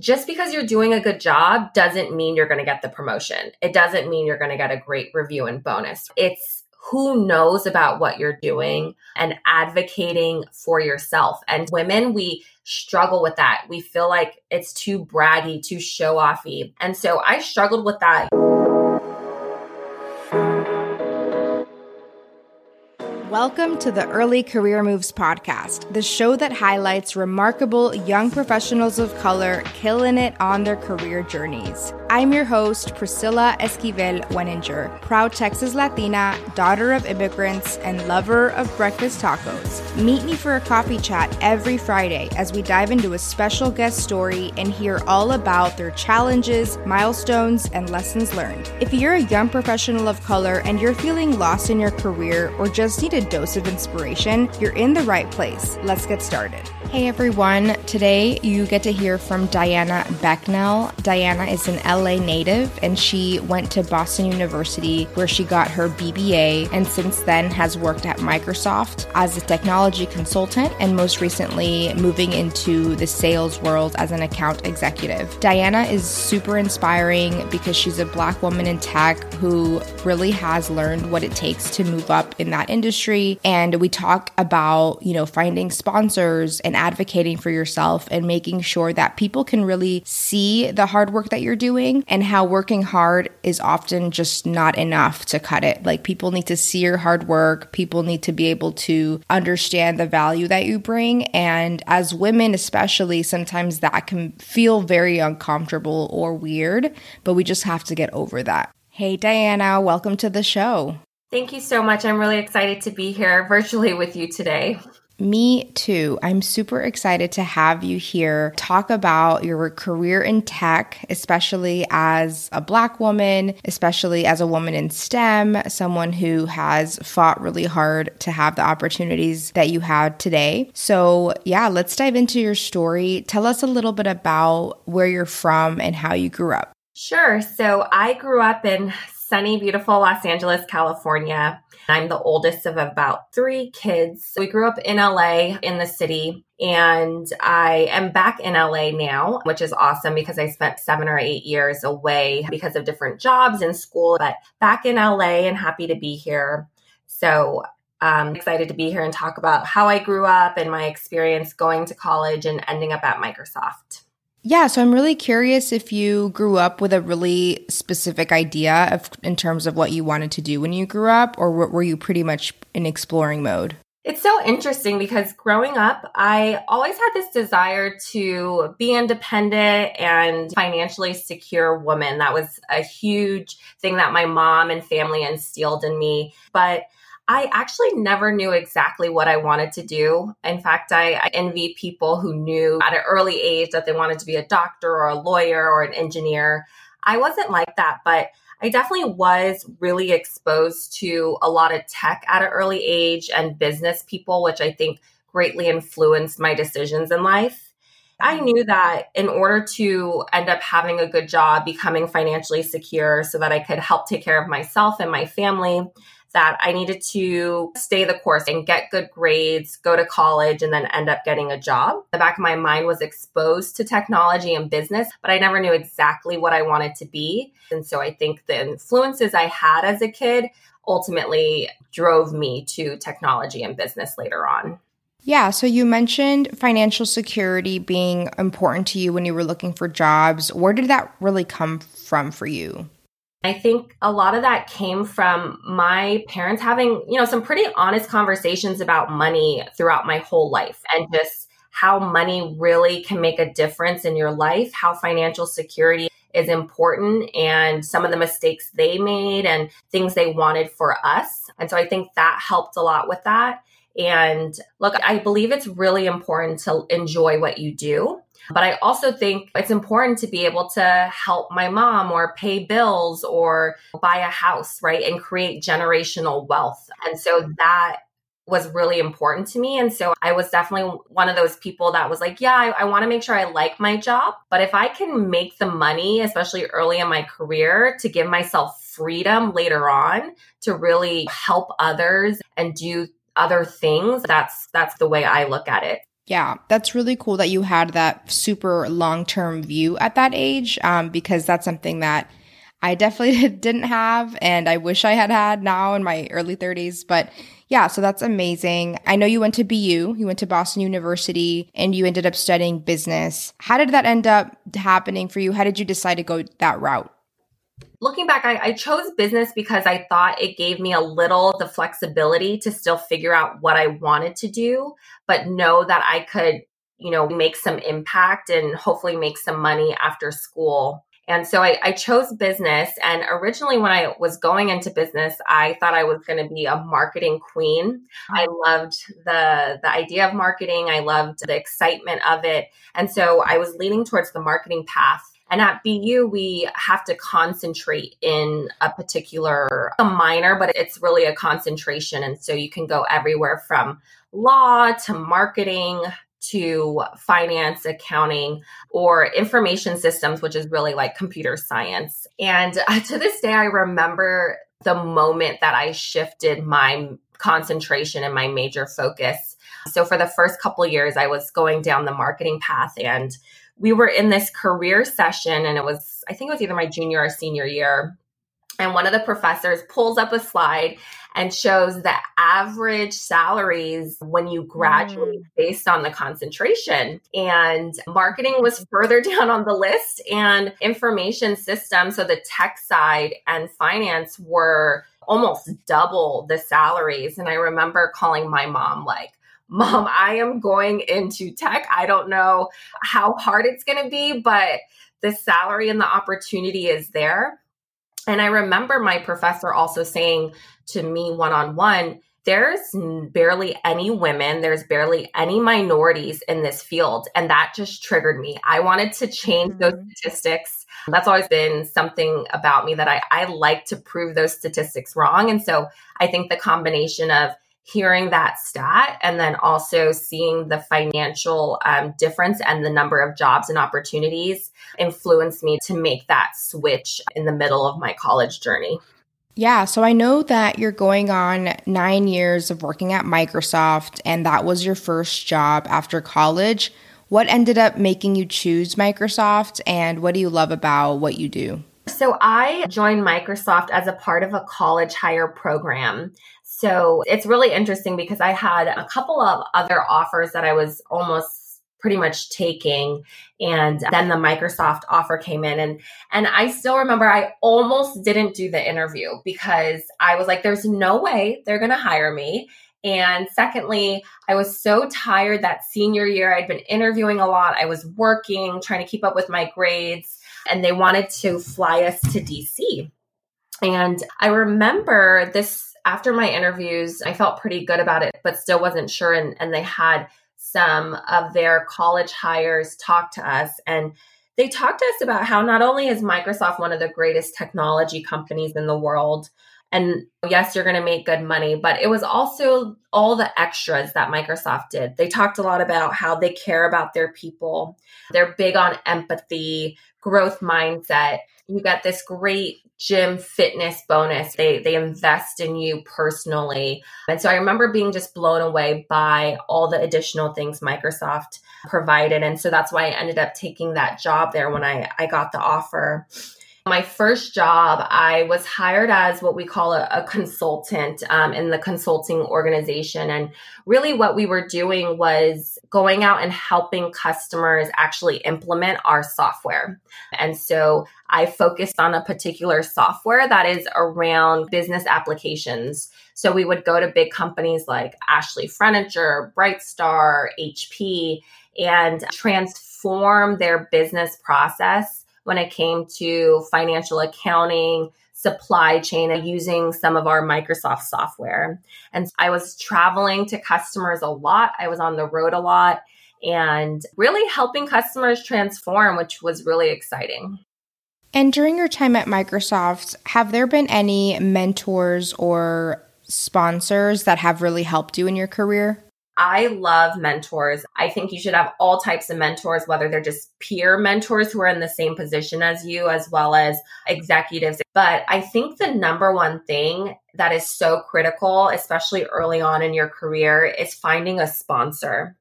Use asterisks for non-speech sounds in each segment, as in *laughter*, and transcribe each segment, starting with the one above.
just because you're doing a good job doesn't mean you're going to get the promotion. It doesn't mean you're going to get a great review and bonus. It's who knows about what you're doing and advocating for yourself. And women, we struggle with that. We feel like it's too braggy, too show offy. And so I struggled with that. Welcome to the Early Career Moves podcast, the show that highlights remarkable young professionals of color killing it on their career journeys. I'm your host, Priscilla Esquivel Weninger, proud Texas Latina, daughter of immigrants, and lover of breakfast tacos. Meet me for a coffee chat every Friday as we dive into a special guest story and hear all about their challenges, milestones, and lessons learned. If you're a young professional of color and you're feeling lost in your career or just need a dose of inspiration, you're in the right place. Let's get started. Hey everyone, today you get to hear from Diana Becnel. Diana is an LA native and she went to Boston University where she got her BBA and since then has worked at Microsoft as a technology consultant and most recently moving into the sales world as an account executive. Diana is super inspiring because she's a black woman in tech who really has learned what it takes to move up in that industry and we talk about, you know, finding sponsors and advocating for yourself and making sure that people can really see the hard work that you're doing and how working hard is often just not enough to cut it. Like people need to see your hard work, people need to be able to understand the value that you bring. And as women, especially, sometimes that can feel very uncomfortable or weird, but we just have to get over that. Hey, Diana, welcome to the show. Thank you so much. I'm really excited to be here virtually with you today. Me too. I'm super excited to have you here talk about your career in tech, especially as a Black woman, especially as a woman in STEM, someone who has fought really hard to have the opportunities that you had today. So, yeah, let's dive into your story. Tell us a little bit about where you're from and how you grew up. Sure. So, I grew up in sunny, beautiful Los Angeles, California. I'm the oldest of about three kids. We grew up in LA in the city, and I am back in LA now, which is awesome because I spent seven or eight years away because of different jobs and school, but back in LA and happy to be here. So I'm excited to be here and talk about how I grew up and my experience going to college and ending up at Microsoft. Yeah, so I'm really curious if you grew up with a really specific idea of in terms of what you wanted to do when you grew up, or were you pretty much in exploring mode? It's so interesting because growing up, I always had this desire to be independent and financially secure woman. That was a huge thing that my mom and family instilled in me. But I actually never knew exactly what I wanted to do. In fact, I, I, envy people who knew at an early age that they wanted to be a doctor or a lawyer or an engineer. I wasn't like that, but I definitely was really exposed to a lot of tech at an early age and business people, which I think greatly influenced my decisions in life. I knew that in order to end up having a good job, becoming financially secure so that I could help take care of myself and my family, that I needed to stay the course and get good grades, go to college, and then end up getting a job. The back of my mind was exposed to technology and business, but I never knew exactly what I wanted to be. And so I think the influences I had as a kid ultimately drove me to technology and business later on. Yeah, so you mentioned financial security being important to you when you were looking for jobs. Where did that really come from for you? I think a lot of that came from my parents having, you know, some pretty honest conversations about money throughout my whole life and just how money really can make a difference in your life, how financial security is important and some of the mistakes they made and things they wanted for us. And so I think that helped a lot with that. And look, I believe it's really important to enjoy what you do. But I also think it's important to be able to help my mom or pay bills or buy a house, right? And create generational wealth. And so mm-hmm. that was really important to me. And so I was definitely one of those people that was like, yeah, I, I want to make sure I like my job. But if I can make the money, especially early in my career, to give myself freedom later on to really help others and do other things, that's that's the way I look at it. Yeah, that's really cool that you had that super long term view at that age um, because that's something that I definitely *laughs* didn't have and I wish I had had now in my early 30s. But yeah, so that's amazing. I know you went to BU, you went to Boston University, and you ended up studying business. How did that end up happening for you? How did you decide to go that route? Looking back, I, I, chose business because I thought it gave me a little the flexibility to still figure out what I wanted to do, but know that I could, you know, make some impact and hopefully make some money after school. And so I, I chose business. And originally, when I was going into business, I thought I was going to be a marketing queen. I loved the the idea of marketing. I loved the excitement of it. And so I was leaning towards the marketing path and at BU, we have to concentrate in a particular, a minor, but it's really a concentration. And so you can go everywhere from law to marketing to finance, accounting, or information systems, which is really like computer science. And *laughs* to this day, I remember the moment that I shifted my concentration and my major focus. So for the first couple years, I was going down the marketing path and we were in this career session and it was i think it was either my junior or senior year and one of the professors pulls up a slide and shows the average salaries when you graduate mm. based on the concentration. And marketing was further *laughs* down on the list, and information systems, so the tech side and finance were almost double the salaries. And I remember calling my mom, like, Mom, I am going into tech. I don't know how hard it's going to be, but the salary and the opportunity is there. And I remember my professor also saying to me one on one, there's barely any women, there's barely any minorities in this field. And that just triggered me. I wanted to change mm-hmm. those statistics. That's always been something about me that I, I like to prove those statistics wrong. And so I think the combination of hearing that stat and then also seeing the financial um, difference and the number of jobs and opportunities influenced me to make that switch in the middle of my college journey. Yeah, so I know that you're going on nine years of working at Microsoft, and that was your first job after college. What ended up making you choose Microsoft, and what do you love about what you do? So, I joined Microsoft as a part of a college hire program. So it's really interesting because I had a couple of other offers that I was almost pretty much taking and then the Microsoft offer came in and and I still remember I almost didn't do the interview because I was like there's no way they're going to hire me and secondly, I was so tired that senior year. I'd been interviewing a lot. I was working, trying to keep up with my grades, and they wanted to fly us to DC. And I remember this after my interviews, I felt pretty good about it, but still wasn't sure. And, and they had some of their college hires talk to us and they talked to us about how not only is Microsoft one of the greatest technology companies in the world, and yes, you're going to make good money, but it was also all the extras that Microsoft did. They talked a lot about how they care about their people. They're big on empathy, growth mindset. You get this great gym fitness bonus. They they invest in you personally. And so I remember being just blown away by all the additional things Microsoft provided. And so that's why I ended up taking that job there when I, I got the offer. My first job, I was hired as what we call a, a consultant um, in the consulting organization. And really, what we were doing was going out and helping customers actually implement our software. And so I focused on a particular software that is around business applications. So we would go to big companies like Ashley Furniture, Brightstar, HP, and transform their business process when it came to financial accounting, supply chain, using some of our Microsoft software. And I was traveling to customers a lot. I was on the road a lot and really helping customers transform, which was really exciting. And during your time at Microsoft, have there been any mentors or sponsors that have really helped you in your career? I love mentors. I think you should have all types of mentors, whether they're just peer mentors who are in the same position as you, as well as executives. But I think the number one thing that is so critical, especially early on in your career, is finding a sponsor.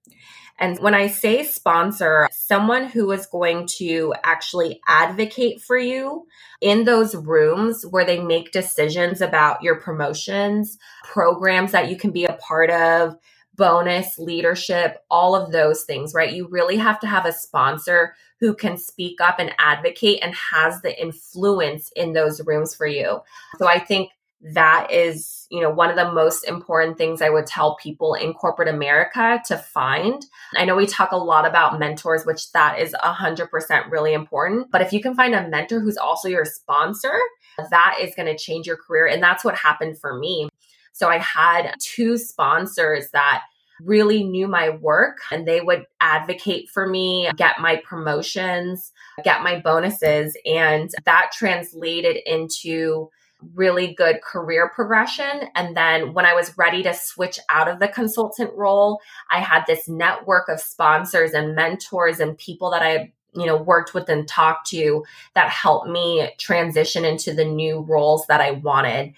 And when I say sponsor, someone who is going to actually advocate for you in those rooms where they make decisions about your promotions, programs that you can be a part of, bonus, leadership, all of those things, right? You really have to have a sponsor who can speak up and advocate and has the influence in those rooms for you. So I think that is, you know, one of the most important things I would tell people in corporate America to find. I know we talk a lot about mentors, which that is 100% really important. But if you can find a mentor who's also your sponsor, that is going to change your career. And that's what happened for me. So I had two sponsors that really knew my work and they would advocate for me, get my promotions, get my bonuses. And that translated into really good career progression. And then when I was ready to switch out of the consultant role, I had this network of sponsors and mentors and people that I you know worked with and talked to that helped me transition into the new roles that I wanted.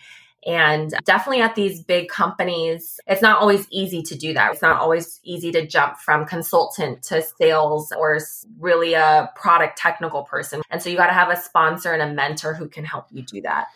And definitely at these big companies, it's not always easy to do that. It's not always easy to jump from consultant to sales or really a product technical person. And so you got to have a sponsor and a mentor who can help you do that.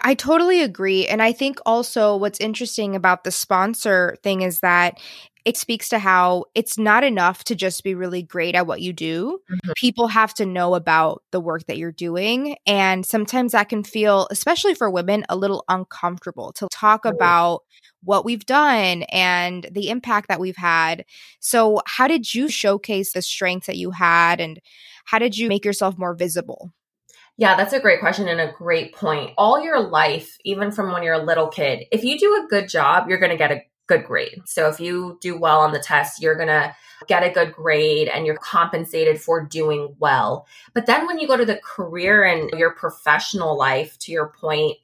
I totally agree. And I think also what's interesting about the sponsor thing is that it speaks to how it's not enough to just be really great at what you do. Mm-hmm. People have to know about the work that you're doing. And sometimes that can feel, especially for women, a little uncomfortable to talk mm-hmm. about what we've done and the impact that we've had. So, how did you showcase the strengths that you had and how did you make yourself more visible? Yeah, that's a great question and a great point. All your life, even from when you're a little kid, if you do a good job, you're going to get a good grade. So if you do well on the test, you're going to get a good grade and you're compensated for doing well. But then when you go to the career and your professional life, to your point,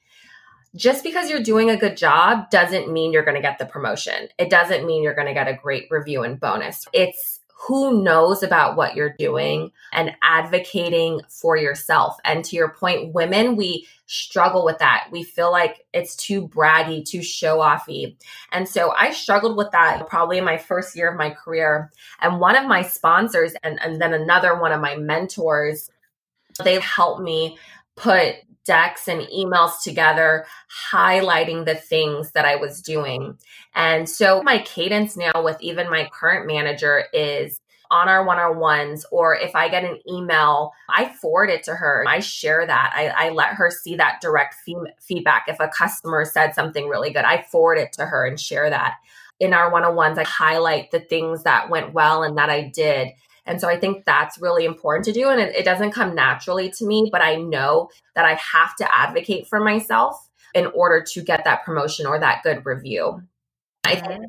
just because you're doing a good job doesn't mean you're going to get the promotion. It doesn't mean you're going to get a great review and bonus. It's who knows about what you're doing and advocating for yourself. And to your point, women, we struggle with that. We feel like it's too braggy, too show offy. And so I struggled with that probably in my first year of my career. And one of my sponsors and, and then another one of my mentors, they helped me put decks and emails together highlighting the things that I was doing. And so my cadence now with even my current manager is on our one on ones, or if I get an email, I forward it to her. I share that. I, I let her see that direct fee- feedback. If a customer said something really good, I forward it to her and share that. In our one on ones, I highlight the things that went well and that I did. And so I think that's really important to do. And it, it doesn't come naturally to me, but I know that I have to advocate for myself in order to get that promotion or that good review. I think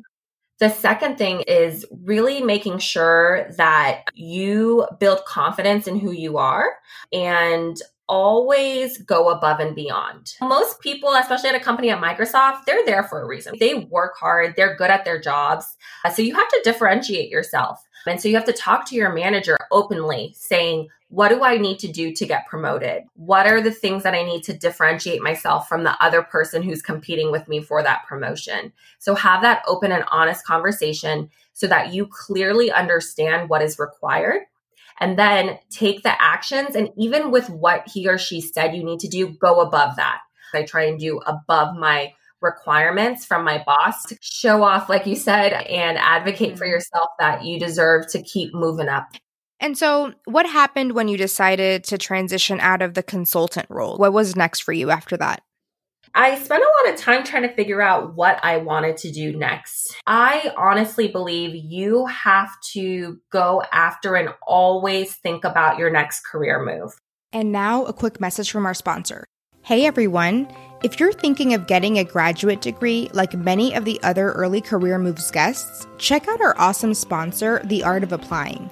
the second thing is really making sure that you build confidence in who you are and always go above and beyond. Most people, especially at a company at Microsoft, they're there for a reason. They work hard, they're good at their jobs. So you have to differentiate yourself. And so you have to talk to your manager openly saying, what do I need to do to get promoted? What are the things that I need to differentiate myself from the other person who's competing with me for that promotion? So have that open and honest conversation so that you clearly understand what is required and then take the actions. And even with what he or she said you need to do, go above that. I try and do above my requirements from my boss to show off, like you said, and advocate for mm-hmm. yourself that you deserve to keep moving up. And so, what happened when you decided to transition out of the consultant role? What was next for you after that? I spent a lot of time trying to figure out what I wanted to do next. I honestly believe you have to go after and always think about your next career move. And now, a quick message from our sponsor. Hey everyone! If you're thinking of getting a graduate degree like many of the other early career moves guests, check out our awesome sponsor, The Art of Applying.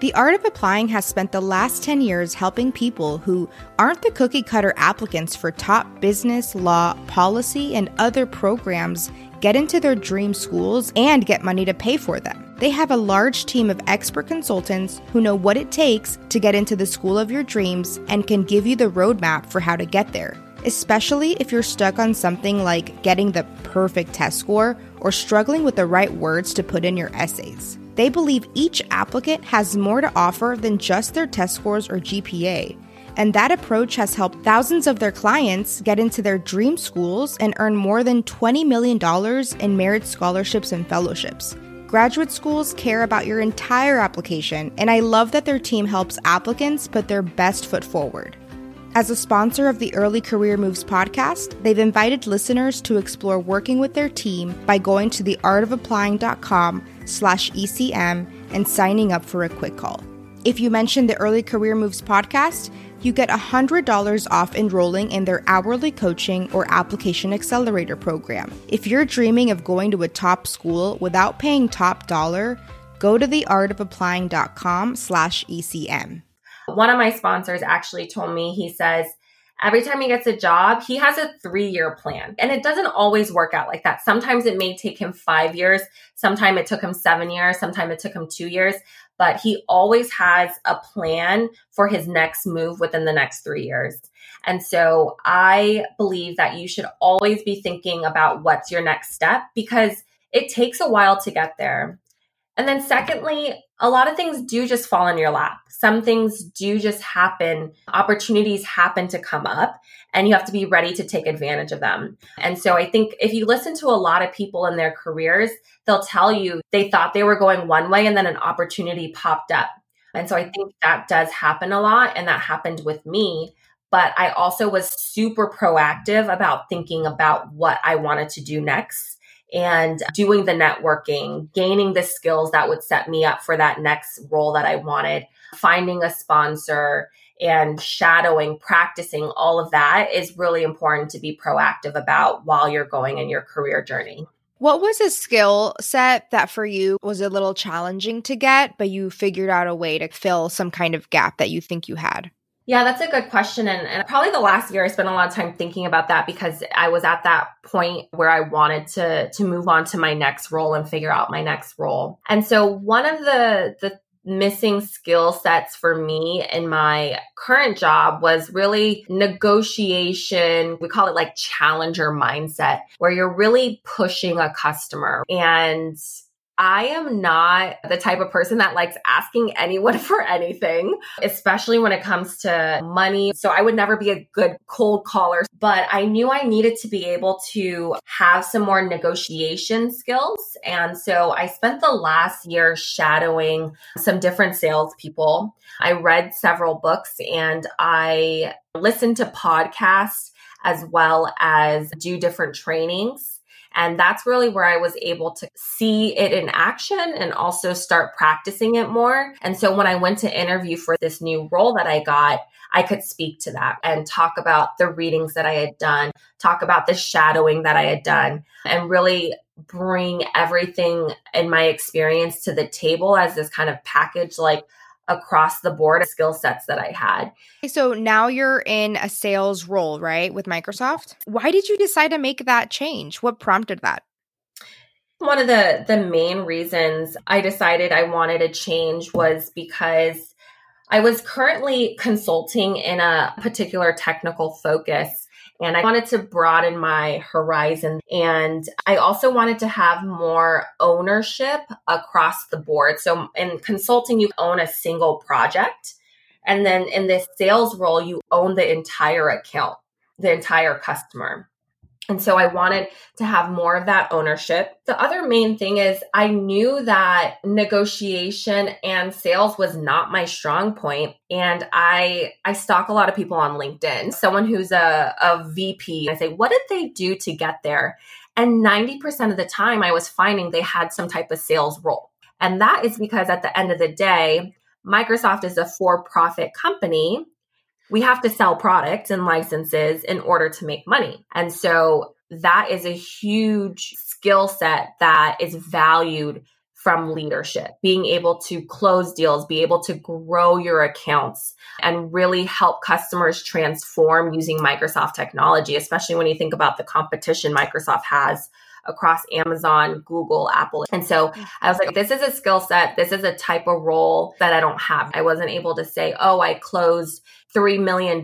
The Art of Applying has spent the last 10 years helping people who aren't the cookie cutter applicants for top business, law, policy, and other programs get into their dream schools and get money to pay for them. They have a large team of expert consultants who know what it takes to get into the school of your dreams and can give you the roadmap for how to get there, especially if you're stuck on something like getting the perfect test score or struggling with the right words to put in your essays. They believe each applicant has more to offer than just their test scores or GPA. And that approach has helped thousands of their clients get into their dream schools and earn more than $20 million in merit scholarships and fellowships. Graduate schools care about your entire application, and I love that their team helps applicants put their best foot forward. As a sponsor of the Early Career Moves podcast, they've invited listeners to explore working with their team by going to theartofapplying.com slash ECM and signing up for a quick call. If you mention the Early Career Moves podcast, you get $100 off enrolling in their hourly coaching or application accelerator program. If you're dreaming of going to a top school without paying top dollar, go to theartofapplying.com slash ECM. One of my sponsors actually told me, he says, every time he gets a job, he has a three year plan. And it doesn't always work out like that. Sometimes it may take him five years. Sometimes it took him seven years. Sometimes it took him two years but he always has a plan for his next move within the next three years. And so I believe that you should always be thinking about what's your next step because it takes a while to get there. And then, secondly, a lot of things do just fall in your lap. Some things do just happen. Opportunities happen to come up, and you have to be ready to take advantage of them. And so, I think if you listen to a lot of people in their careers, they'll tell you they thought they were going one way and then an opportunity popped up. And so, I think that does happen a lot, and that happened with me. But I also was super proactive about thinking about what I wanted to do next and doing the networking, gaining the skills that would set me up for that next role that I wanted, finding a sponsor and shadowing, practicing all of that is really important to be proactive about while you're going in your career journey. What was a skill set that for you was a little challenging to get, but you figured out a way to fill some kind of gap that you think you had? Yeah, that's a good question. And, and, probably the last year I spent a lot of time thinking about that because I was at that point where I wanted to to move on to my next role and figure out my next role. And so one of the the missing skill sets for me in my current job was really negotiation. We call it like challenger mindset, where you're really pushing a customer and I am not the type of person that likes asking *laughs* anyone for anything, especially when it comes to money. So I would never be a good cold caller, but I knew I needed to be able to have some more negotiation skills. And so I spent the last year shadowing some different salespeople. I read several books and I listened to podcasts as well as do different trainings and that's really where I was able to see it in action and also start practicing it more. And so when I went to interview for this new role that I got, I could speak to that and talk about the readings that I had done, talk about the shadowing that I had done, and really bring everything in my experience to the table as this kind of package like across the board of skill sets that I had. So now you're in a sales role, right, with Microsoft? Why did you decide to make that change? What prompted that? One of the the main reasons I decided I wanted a change was because I was currently consulting in a particular technical focus and I wanted to broaden my horizon. And I also wanted to have more ownership across the board. So in consulting, you own a single project. And then in this sales role, you own the entire account, the entire customer. And so I wanted to have more of that ownership. The other main thing is I knew that negotiation and sales was not my strong point. And I I stalk a lot of people on LinkedIn. Someone who's a, a VP, I say, what did they do to get there? And 90% of the time I was finding they had some type of sales role. And that is because at the end of the day, Microsoft is a for-profit company we have to sell products and licenses in order to make money. And so that is a huge skill set that is valued from leadership, being able to close deals, be able to grow your accounts and really help customers transform using Microsoft technology, especially when you think about the competition Microsoft has across Amazon, Google, Apple. And so I was like, this is a skill set. This is a type of role that I don't have. I wasn't able to say, oh, I closed $3 million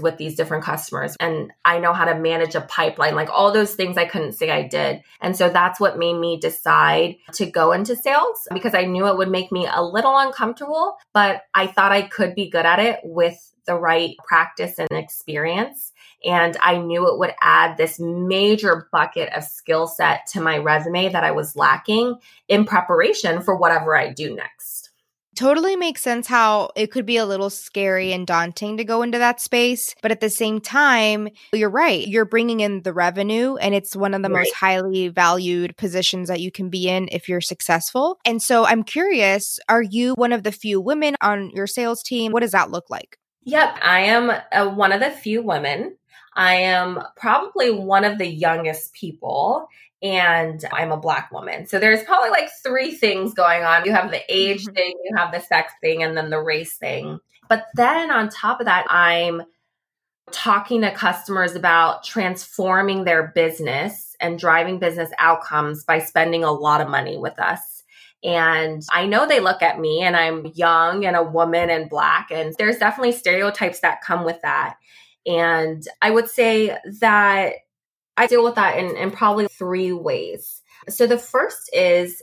with these different customers and I know how to manage a pipeline, like all those things I couldn't say I did. And so that's what made me decide to go into sales because I knew it would make me a little uncomfortable, but I thought I could be good at it with the right practice and experience. And I knew it would add this major bucket of skill set to my resume that I was lacking in preparation for whatever I do next totally makes sense how it could be a little scary and daunting to go into that space. But at the same time, you're right. You're bringing in the revenue, and it's one of the right. most highly valued positions that you can be in if you're successful. And so I'm curious are you one of the few women on your sales team? What does that look like? Yep, I am a, one of the few women. I am probably one of the youngest people and I'm a black woman. So there's probably like three things going on. You have the age mm-hmm. thing, you have the sex thing, and then the race thing. But then on top of that, I'm talking to customers about transforming their business and driving business outcomes by spending a lot of money with us. And I know they look at me and I'm young and a woman and black, and there's definitely stereotypes that come with that. And I would say that I deal with that in, in probably three ways. So the first is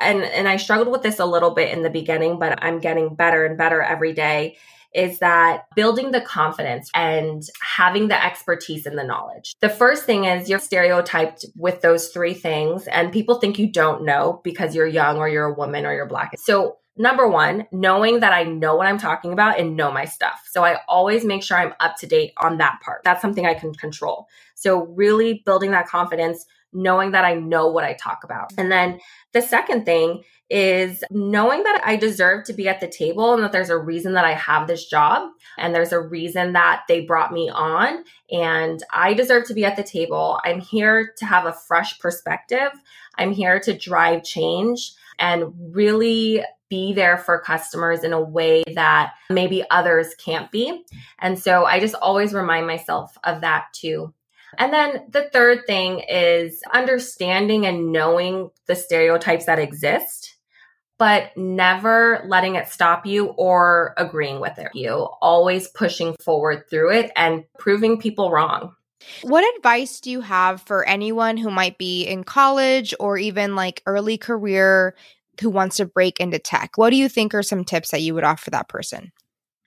and and I struggled with this a little bit in the beginning, but I'm getting better and better every day is that building the confidence and having the expertise and the knowledge. The first thing is you're stereotyped with those three things and people think you don't know because you're young or you're a woman or you're black. So number one, knowing that I know what I'm talking about and know my stuff. So I always make sure I'm up to date on that part. That's something I can control. So really building that confidence, knowing that I know what I talk about. And then the second thing is knowing that I deserve to be at the table and that there's a reason that I have this job and there's a reason that they brought me on and I deserve to be at the table. I'm here to have a fresh perspective. I'm here to drive change and really be there for customers in a way that maybe others can't be. And so I just always remind myself of that too. And then the third thing is understanding and knowing the stereotypes that exist, but never letting it stop you or agreeing with it. You always pushing forward through it and proving people wrong. What advice do you have for anyone who might be in college or even like early career who wants to break into tech. What do you think are some tips that you would offer that person?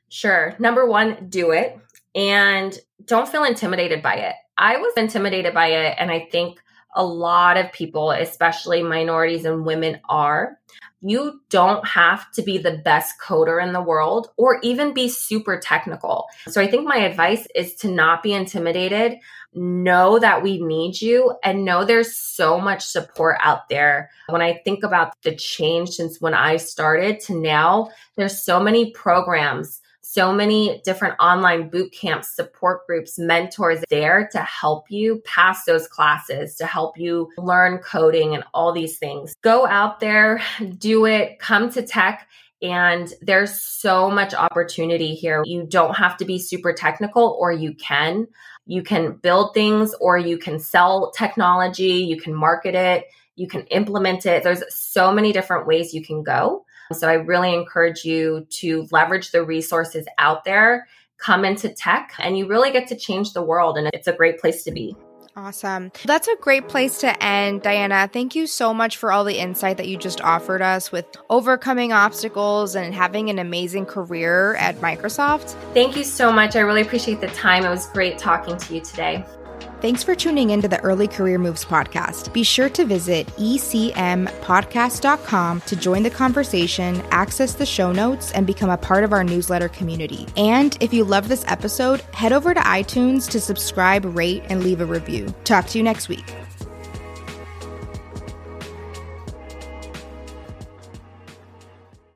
Sure. Number one, do it and don't feel intimidated by it. I was intimidated by it, and I think a lot of people, especially minorities and women, are. You don't have to be the best coder in the world or even be super technical. So I think my advice is to not be intimidated. Know that we need you and know there's so much support out there. When I think about the change since when I started to now, there's so many programs so many different online boot camps, support groups, mentors there to help you pass those classes, to help you learn coding and all these things. Go out there, do it, come to tech. And there's so much opportunity here. You don't have to be super technical, or you can. You can build things, or you can sell technology, you can market it, you can implement it. There's so many different ways you can go. So I really encourage you to leverage the resources out there, come into tech, and you really get to change the world. And it's a great place to be. Awesome. That's a great place to end. Diana, thank you so much for all the insight that you just offered us with overcoming obstacles and having an amazing career at Microsoft. Thank you so much. I really appreciate the time. It was great talking to you today. Thanks for tuning into the Early Career Moves podcast. Be sure to visit ecmpodcast.com to join the conversation, access the show notes, and become a part of our newsletter community. And if you love this episode, head over to iTunes to subscribe, rate, and leave a review. Talk to you next week.